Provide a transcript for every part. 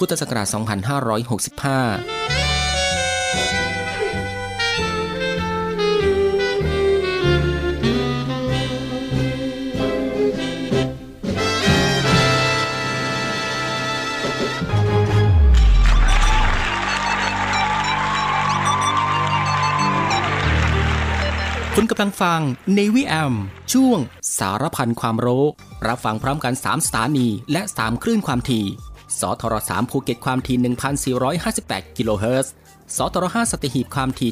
พุทธศักราช 2565คุณกำลังฟัง Navy AM ช่วงสารพันความรู้ รับฟังพร้อมกัน 3 สถานี และ 3 คลื่นความถี่ สทร3ภูเก็ตความถี่ 1,458 กิโลเฮิรตซ์ สทร5สัตหีบความถี่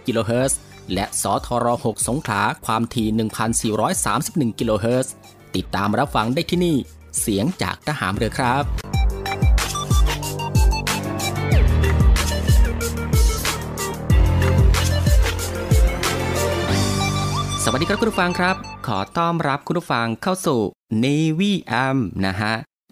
720 กิโลเฮิรตซ์ และสทร6สงขลาความถี่ 1,431 กิโลเฮิรตซ์ ติดตามรับฟังได้ที่นี่ เสียงจากทหารเรือครับสวัสดีครับคุณผู้ฟังครับ ขอต้อนรับคุณผู้ฟังเข้าสู่ Navy AM นะฮะ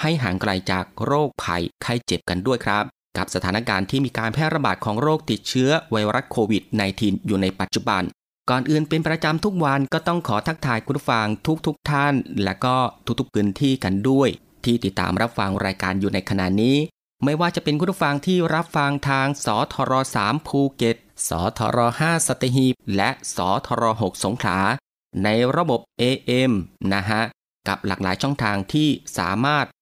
ให้ห่างไกลจากโรคภัยไข้เจ็บกันด้วยครับ กับสถานการณ์ที่มีการแพร่ระบาดของโรคติดเชื้อไวรัสโควิด -19 อยู่ในปัจจุบัน ก่อนอื่นเป็นประจำทุกวันก็ต้องขอทักทายคุณฟังทุกๆทท่าน และก็ทุกๆพื้นที่กันด้วย ที่ติดตามรับฟังรายการอยู่ในขณะนี้ ไม่ว่าจะเป็นคุณฟังที่รับฟังทางสทร3ภูเก็ตสทร5สตหีบ และสทร6สงขลา ในระบบ AM นะฮะ กับหลากหลายช่องทางที่สามารถ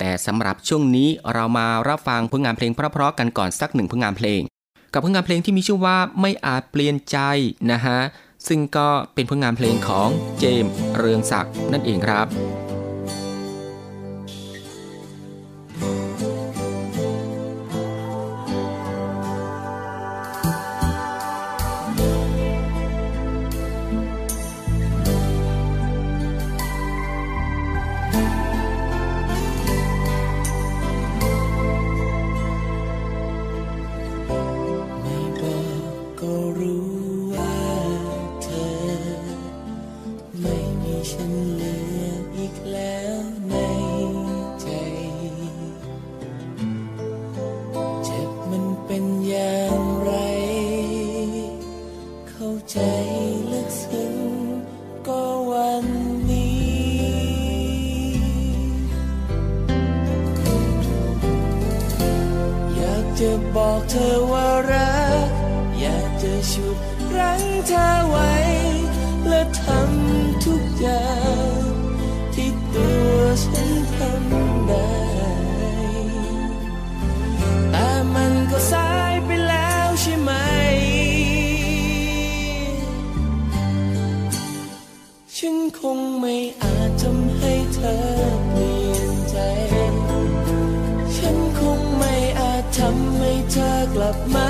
แต่สำหรับช่วงนี้เรามารับฟังผลงานเพลงเพราะๆกันก่อนสักหนึ่งผลงานเพลง กับผลงานเพลงที่มีชื่อว่าไม่อาจเปลี่ยนใจนะฮะซึ่งก็เป็นผลงานเพลงของเจมส์เรืองศักดิ์นั่นเองครับ อก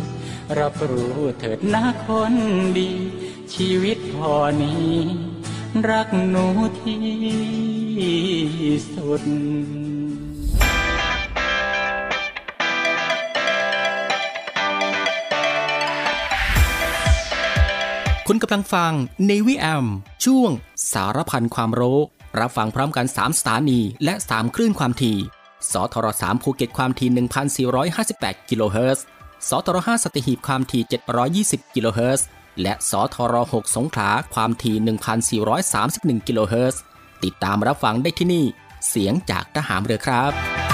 รับรู้เถิดนะคนดี ชีวิตพอนี้ รักหนูที่สุดคุณกำลังฟัง Navy AM ช่วงสารพันความรู้ รับฟังพร้อมกัน 3 สถานี และ 3 คลื่นความถี่ สทร3ภูเก็ตความถี่ 1,458 กิโลเฮิรตซ์ สทร5สัตหีบความถี่ 720 กิโลเฮิรตซ์ และสทร6สงขลาความถี่ 1,431 กิโลเฮิรตซ์ ติดตามรับฟังได้ที่นี่ เสียงจากทหารเรือครับ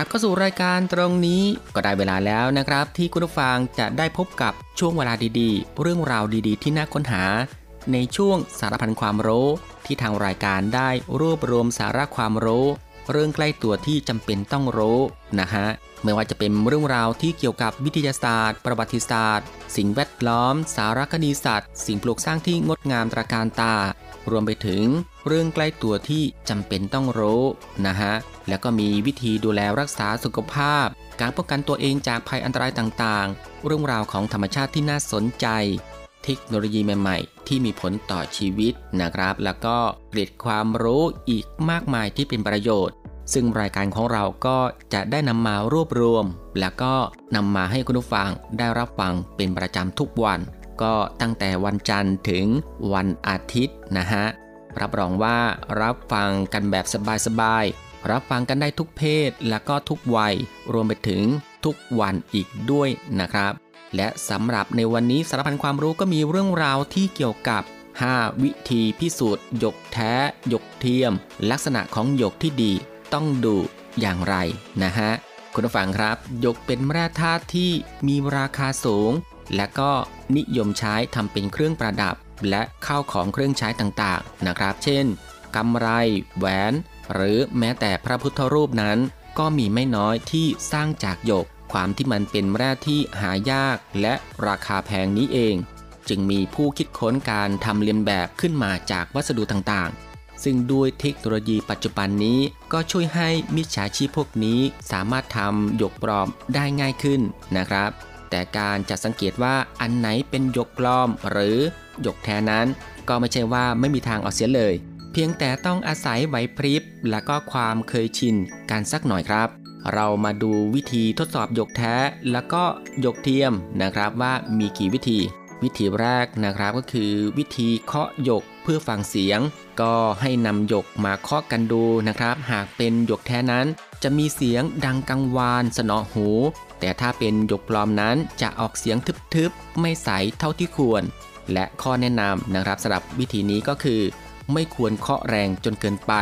กลับเข้าสู่รายการตรงนี้ก็ได้เวลาแล้วนะครับ ที่คุณผู้ฟังจะได้พบกับช่วงเวลาดีๆ เรื่องราวดีๆ ที่น่าค้นหา ในช่วงสารพันความรู้ ที่ทางรายการได้รวบรวมสาระความรู้ เรื่องใกล้ตัวที่จำเป็นต้องรู้นะฮะ ไม่ว่าจะเป็นเรื่องราวที่เกี่ยวกับวิทยาศาสตร์ ประวัติศาสตร์ สิ่งแวดล้อม สารคดีสัตว์ สิ่งปลูกสร้างที่งดงามตระการตา รวมไปถึงเรื่องใกล้ตัวที่จำเป็นต้องรู้นะฮะ แล้วก็มีวิธีดูแลรักษาสุขภาพ การป้องกันตัวเองจากภัยอันตรายต่างๆ เรื่องราวของธรรมชาติที่น่าสนใจ เทคโนโลยีใหม่ ๆ ที่มีผลต่อชีวิตนะครับ แล้วก็เกร็ดความรู้อีกมากมายที่เป็นประโยชน์ ซึ่งรายการของเราก็จะได้นำมารวบรวม แล้วก็นำมาให้คุณผู้ฟังได้รับฟังเป็นประจำทุกวัน ก็ตั้งแต่วันจันทร์ถึงวันอาทิตย์นะฮะรับรองว่ารับฟังกันแบบสบายๆรับฟังกันได้ทุกเพศและก็ทุกวัย รวมไปถึงทุกวันอีกด้วยนะครับ และสำหรับในวันนี้สารพันความรู้ก็มีเรื่องราวที่เกี่ยวกับ 5 วิธีพิสูจน์หยกแท้หยกเทียม ลักษณะของหยกที่ดี ต้องดูอย่างไรนะฮะคุณผู้ฟังครับหยกเป็นแร่ธาตุที่มีราคาสูง และก็นิยมใช้ทำเป็นเครื่องประดับ และข้าวของเครื่องใช้ต่างๆนะครับ เช่นกำไร แหวน หรือแม้แต่พระพุทธรูปนั้น ก็มีไม่น้อยที่สร้างจากหยก ความที่มันเป็นแร่ที่หายากและราคาแพงนี้เอง จึงมีผู้คิดค้นการทำเลียนแบบขึ้นมาจากวัสดุต่างๆ ซึ่งด้วยเทคโนโลยีปัจจุบันนี้ก็ช่วยให้มิจฉาชีพพวกนี้สามารถทำหยกปลอมได้ง่ายขึ้นนะครับ แต่การจะสังเกตว่าอันไหนเป็นหยกปลอมหรือหยกแท้นั้น ก็ไม่ใช่ว่าไม่มีทางเอาเสียเลย เพียงแต่ต้องอาศัยไหวพริบ และก็ความเคยชินกันสักหน่อยครับเรามาดูวิธีทดสอบหยกแท้แล้วก็หยกเทียมนะครับว่ามีกี่วิธี วิธีแรกนะครับก็คือวิธีเคาะหยกเพื่อฟังเสียง ก็ให้นำหยกมาเคาะกันดูนะครับ หากเป็นหยกแท้นั้น จะมีเสียงดังกังวานสนอหู แต่ถ้าเป็นหยกปลอมนั้นจะออกเสียงทึบๆ ไม่ใสเท่าที่ควร และข้อแนะนำนะครับสำหรับวิธีนี้ก็คือ ไม่ควรเคาะแรงจนเกินไป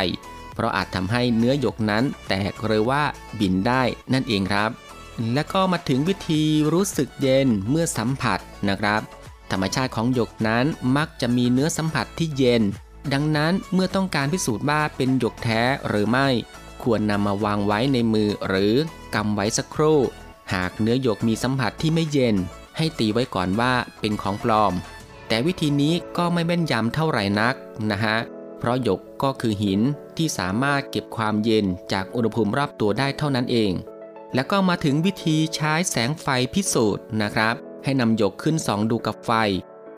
เพราะอาจทำให้เนื้อหยกนั้นแตกหรือว่าบินได้นั่นเองครับ และก็มาถึงวิธีรู้สึกเย็นเมื่อสัมผัสนะครับธรรมชาติของหยกนั้นมักจะมีเนื้อสัมผัสที่เย็น ดังนั้นเมื่อต้องการพิสูจน์ว่าเป็นหยกแท้หรือไม่ ควรนำมาวางไว้ในมือหรือกำไว้สักครู่ หากเนื้อหยกมีสัมผัสที่ไม่เย็น ให้ตีไว้ก่อนว่าเป็นของปลอม แต่วิธีนี้ก็ไม่แม่นยำเท่าไหร่นักนะฮะ เพราะหยกก็คือหินที่สามารถเก็บความเย็นจากอุณหภูมิรอบตัวได้เท่านั้นเอง แล้วก็มาถึงวิธีใช้แสงไฟพิสูจน์นะครับ ให้นำหยกขึ้นส่องดูกับไฟ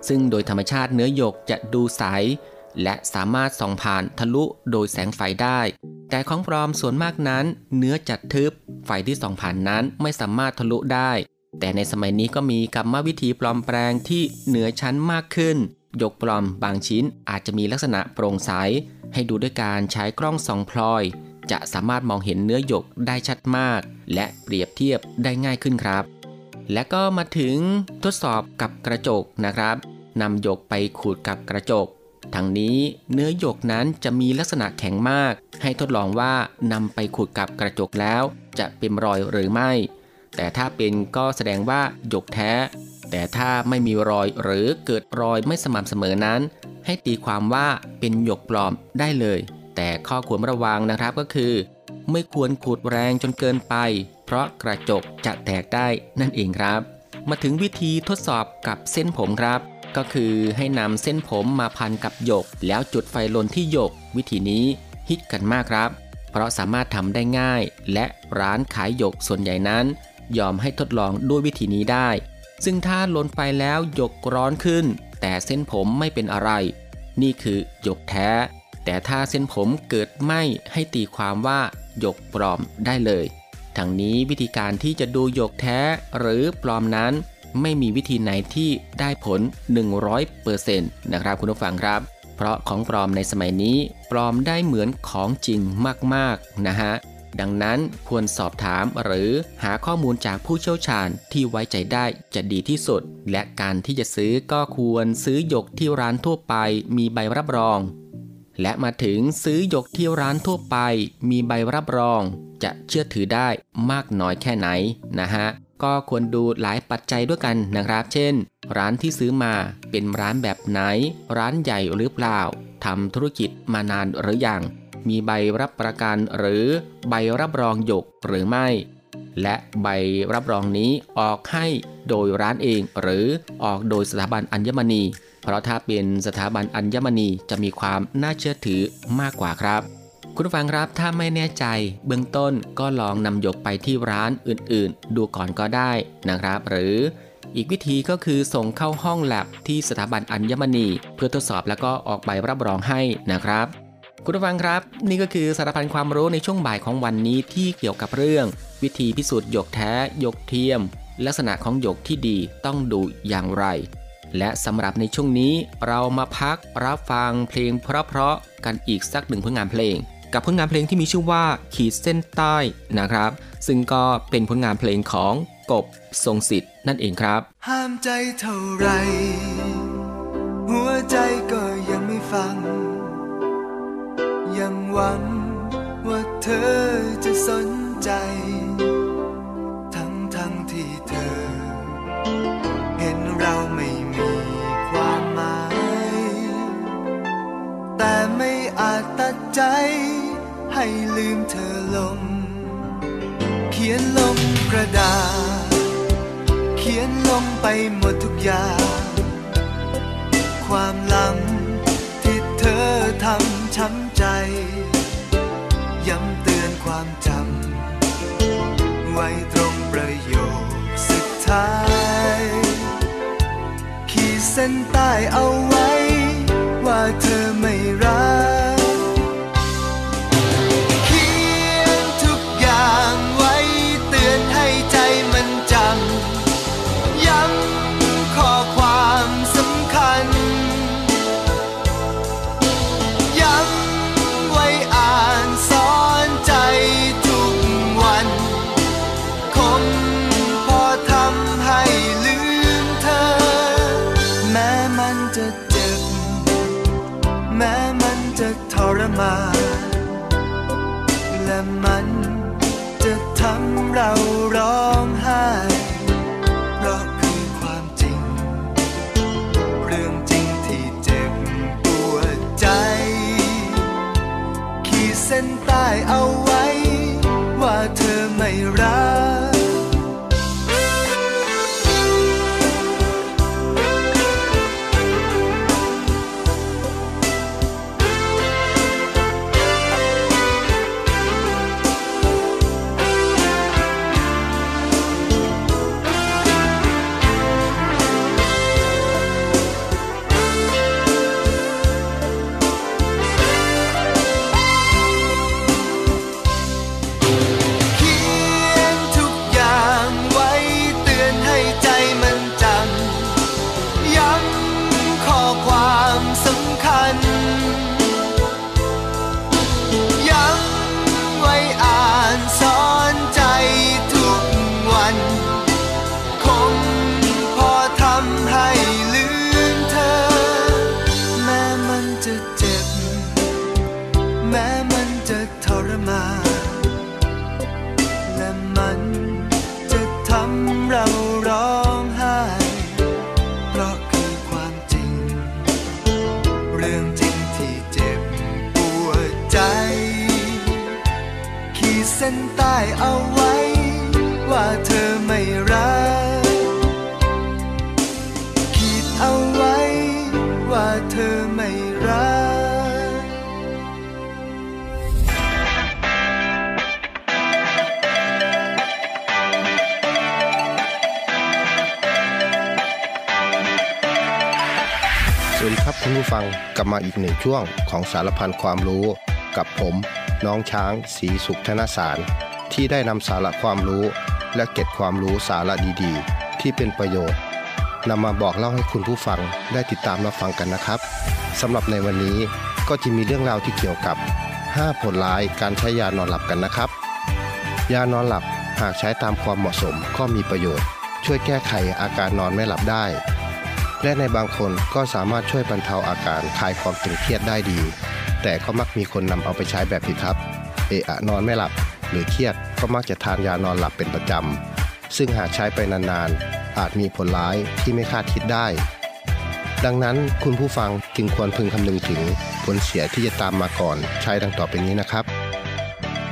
ซึ่งโดยธรรมชาติเนื้อหยกจะดูใส และสามารถส่องผ่านทะลุโดยแสงไฟได้ แต่ของปลอมส่วนมากนั้น เนื้อจัดทึบ ไฟที่ส่องผ่านนั้นไม่สามารถทะลุได้ แต่ในสมัยนี้ก็มีกรรมวิธีปลอมแปลงที่เหนือชั้นมากขึ้นหยกปลอมบางชิ้นอาจจะมีลักษณะโปร่งใส ให้ดูด้วยการใช้กล้องส่องพลอย จะสามารถมองเห็นเนื้อหยกได้ชัดมาก และเปรียบเทียบได้ง่ายขึ้นครับ และก็มาถึงทดสอบกับกระจกนะครับนำหยกไปขูดกับกระจก ทั้งนี้เนื้อหยกนั้นจะมีลักษณะแข็งมาก ให้ทดลองว่านำไปขูดกับกระจกแล้ว จะเป็นรอยหรือไม่ แต่ถ้าเป็นก็แสดงว่าหยกแท้ แต่ถ้าไม่มีรอยหรือเกิดรอยไม่สม่ำเสมอนั้น ให้ตีความว่าเป็นหยกปลอมได้เลย แต่ข้อควรระวังนะครับก็คือ ไม่ควรขูดแรงจนเกินไป เพราะกระจกจะแตกได้นั่นเองครับ มาถึงวิธีทดสอบกับเส้นผมครับ ก็คือให้นำเส้นผมมาพันกับหยก แล้วจุดไฟลนที่หยก วิธีนี้ฮิตกันมากครับ เพราะสามารถทำได้ง่าย และร้านขายหยกส่วนใหญ่นั้น ยอมให้ทดลองด้วยวิธีนี้ได้ ซึ่งถ้าลนไฟแล้วหยกร้อนขึ้น แต่เส้นผมไม่เป็นอะไร นี่คือหยกแท้ แต่ถ้าเส้นผมเกิดไหมให้ตีความว่าหยกปลอมได้เลยทั้งนี้วิธีการที่จะดูหยกแท้หรือปลอมนั้น ไม่มีวิธีไหนที่ได้ผล 100%นะครับคุณผู้ฟังครับ เพราะของปลอมในสมัยนี้ ปลอมได้เหมือนของจริงมากๆนะฮะดังนั้นควรสอบถามหรือหาข้อมูลจากผู้เชี่ยวชาญที่ไว้ใจได้จะดีที่สุด และการที่จะซื้อก็ควรซื้อหยกที่ร้านทั่วไปมีใบรับรอง และมาถึงซื้อหยกที่ร้านทั่วไปมีใบรับรอง จะเชื่อถือได้มากน้อยแค่ไหนนะฮะ ก็ควรดูหลายปัจจัยด้วยกันนะครับ เช่น ร้านที่ซื้อมาเป็นร้านแบบไหน ร้านใหญ่หรือเปล่าทำธุรกิจมานานหรือยัง มีใบรับประกันหรือใบรับรองหยกหรือไม่ และใบรับรองนี้ออกให้โดยร้านเองหรือออกโดยสถาบันอัญมณี เพราะถ้าเป็นสถาบันอัญมณีจะมีความน่าเชื่อถือมากกว่าครับ คุณฟังครับถ้าไม่แน่ใจ เบื้องต้นก็ลองนำหยกไปที่ร้านอื่นๆ ดูก่อนก็ได้นะครับ หรืออีกวิธีก็คือส่งเข้าห้องแลบที่สถาบันอัญมณี เพื่อทดสอบแล้วก็ออกใบรับรองให้นะครับ คุณผู้ฟังครับ นี่ก็คือสารพันความรู้ในช่วงบ่ายของวันนี้ที่เกี่ยวกับเรื่อง วิธีพิสูจน์หยกแท้หยกเทียม ลักษณะของหยกที่ดีต้องดูอย่างไร และสำหรับในช่วงนี้เรามาพักรับฟังเพลงเพราะๆกันอีกสักหนึ่งผลงานเพลง กับผลงานเพลงที่มีชื่อว่าขีดเส้นใต้นะครับ ซึ่งก็เป็นผลงานเพลงของกบทรงสิทธิ์นั่นเองครับ ห้ามใจเท่าไร หัวใจก็ยังไม่ฟัง ยังหวังว่าเธอจะสนใจ ระดาษ เขียนลงไปหมดทุกอย่าง ความหลังที่เธอทำช้ำใจ ย้ำเตือนความจำไว้ตรงประโยคสุดท้าย ขีดเส้นใต้เอาไว้ว่า คุณผู้ฟังกลับมาอีกหนึ่งช่วงของสารพันความรู้ กับผม น้องช้างสีสุขธนสาร ที่ได้นำสาระความรู้ และเก็บความรู้สาระดีๆ ที่เป็นประโยชน์นำมาบอกเล่าให้คุณผู้ฟังได้ติดตามรับฟังกันนะครับสำหรับในวันนี้ก็จะมีเรื่องราวที่เกี่ยวกับ 5 ผลร้ายการใช้ยานอนหลับกันนะครับ ยานอนหลับหากใช้ตามความเหมาะสมก็มีประโยชน์ ช่วยแก้ไขอาการนอนไม่หลับได้ และในบางคนก็สามารถช่วยบรรเทาอาการคลายความตึงเครียดได้ดี แต่ก็มักมีคนนำเอาไปใช้แบบผิดครับ เอะอะนอนไม่หลับ หรือเครียดก็มักจะทานยานอนหลับเป็นประจำ ซึ่งหากใช้ไปนานๆ อาจมีผลร้ายที่ไม่คาดคิดได้ ดังนั้นคุณผู้ฟังจึงควรพึงคำนึงถึงผลเสียที่จะตามมาก่อนใช้ดังต่อไปนี้นะครับ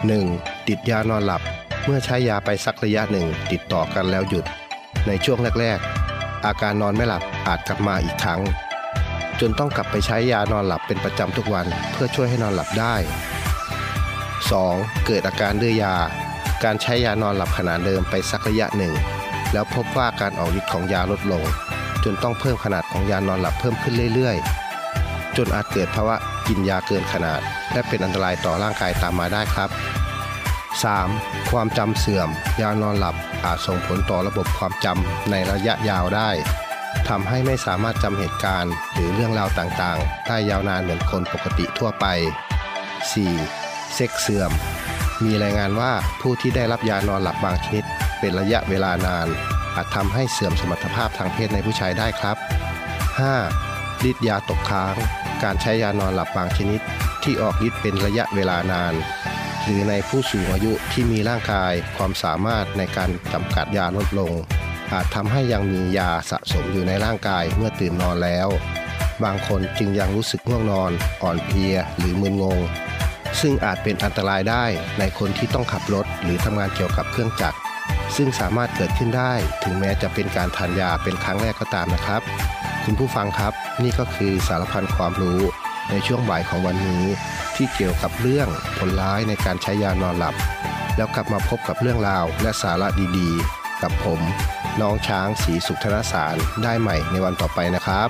1. ติดยานอนหลับ เมื่อใช้ยาไปสักระยะหนึ่งติดต่อกันแล้วหยุด ในช่วงแรกๆ อาการนอนไม่หลับอาจกลับมาอีกครั้ง จนต้องกลับไปใช้ยานอนหลับเป็นประจำทุกวันเพื่อช่วยให้นอนหลับได้ 2. เกิดอาการดื้อยา การใช้ยานอนหลับขนาดเดิมไปสักระยะหนึ่ง แล้วพบว่าการออกฤทธิ์ของยาลดลง จนต้องเพิ่มขนาดของยานอนหลับเพิ่มขึ้นเรื่อยๆ จนอาจเกิดภาวะกินยาเกินขนาด และเป็นอันตรายต่อร่างกายตามมาได้ครับ 3. ความจำเสื่อม ยานอนหลับอาจส่งผลต่อระบบความจำในระยะยาวได้ทำให้ไม่สามารถจำเหตุการณ์ หรือเรื่องราวต่างๆ ได้ยาวนานเหมือนคนปกติทั่วไป 4. เซ็กเสื่อม มีรายงานว่าผู้ที่ได้รับยานอนหลับบางชนิด เป็นระยะเวลานาน อาจทำให้เสื่อมสมรรถภาพทางเพศในผู้ชายได้ครับ 5. ฤทธิ์ยาตกค้าง การใช้ยานอนหลับบางชนิด ที่ออกฤทธิ์เป็นระยะเวลานาน หรือในผู้สูงอายุที่มีร่างกายความสามารถในการจำกัดยาลดลง อาจทำให้ยังมียาสะสมอยู่ในร่างกายเมื่อตื่นนอนแล้ว บางคนจึงยังรู้สึกง่วงนอน อ่อนเพลีย หรือมึนงง ซึ่งอาจเป็นอันตรายได้ในคนที่ต้องขับรถหรือทำงานเกี่ยวกับเครื่องจักร ซึ่งสามารถเกิดขึ้นได้ ถึงแม้จะเป็นการทานยาเป็นครั้งแรกก็ตามนะครับ คุณผู้ฟังครับ นี่ก็คือสารพันความรู้ในช่วงบ่ายของวันนี้ ที่เกี่ยวกับเรื่องผลร้ายในการใช้ยานอนหลับ แล้วกลับมาพบกับเรื่องราวและสาระดีๆ กับผม น้องช้างสีสุขธนสารได้ใหม่ในวันต่อไปนะครับ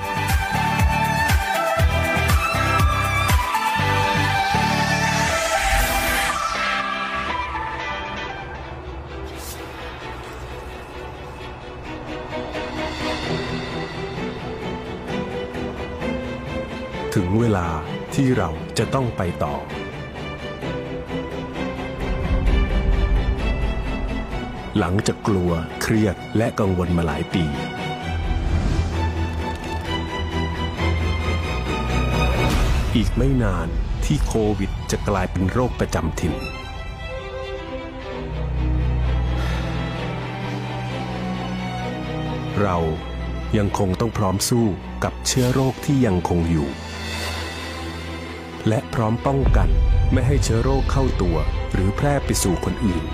ถึงเวลา ที่เราจะต้องไปต่อ หลังจากกลัวเครียดและกังวลมาหลายปี อีกไม่นานที่โควิดจะกลายเป็นโรคประจำถิ่น เรายังคงต้องพร้อมสู้กับเชื้อโรคที่ยังคงอยู่ และพร้อมป้องกันไม่ให้เชื้อโรคเข้าตัว หรือแพร่ไปสู่คนอื่น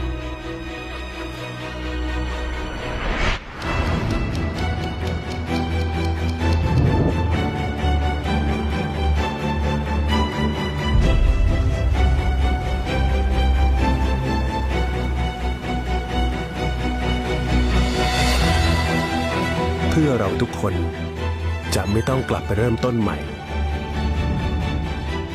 เพื่อเราทุกคนจะไม่ต้องกลับไปเริ่มต้นใหม่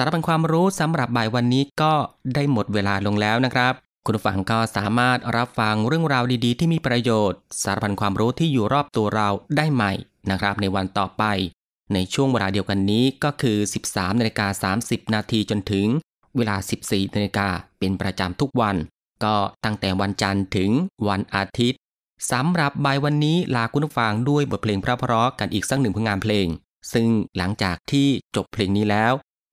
สารพันความรู้สำหรับบ่ายวันนี้ก็ได้หมดเวลาลงแล้วนะครับ คุณฟังก็สามารถรับฟังเรื่องราวดีๆ ที่มีประโยชน์ สารพันความรู้ที่อยู่รอบตัวเราได้ใหม่นะครับ ในวันต่อไป ในช่วงเวลาเดียวกันนี้ก็คือ 13นาฬิกา30 นาทีจนถึง เวลา 14นาฬิกาเป็นประจำทุกวัน ก็ตั้งแต่วันจันทร์ถึงวันอาทิตย์สำหรับบ่ายวันนี้ลาคุณฟังด้วยบทเพลงพระพรากันอีกสักหนึ่งผลงานเพลง ซึ่งหลังจากที่จบเพลงนี้แล้ว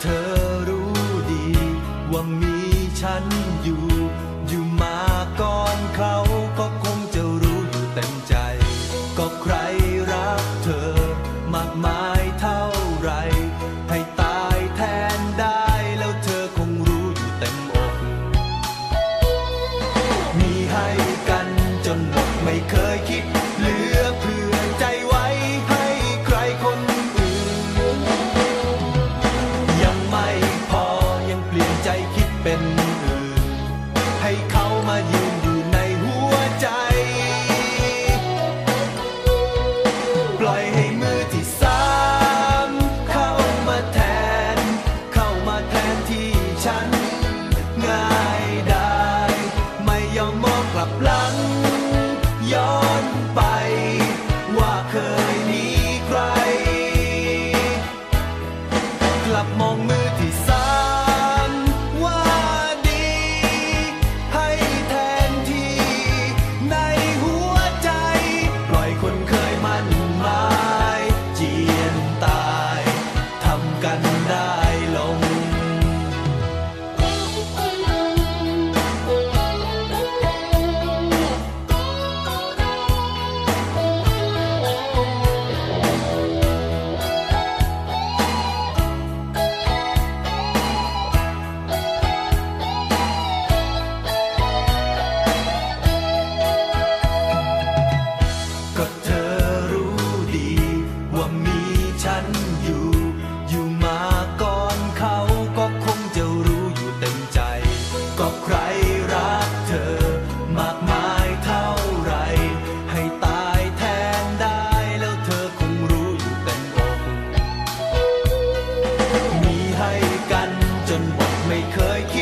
เธอ ไม่เคยคิด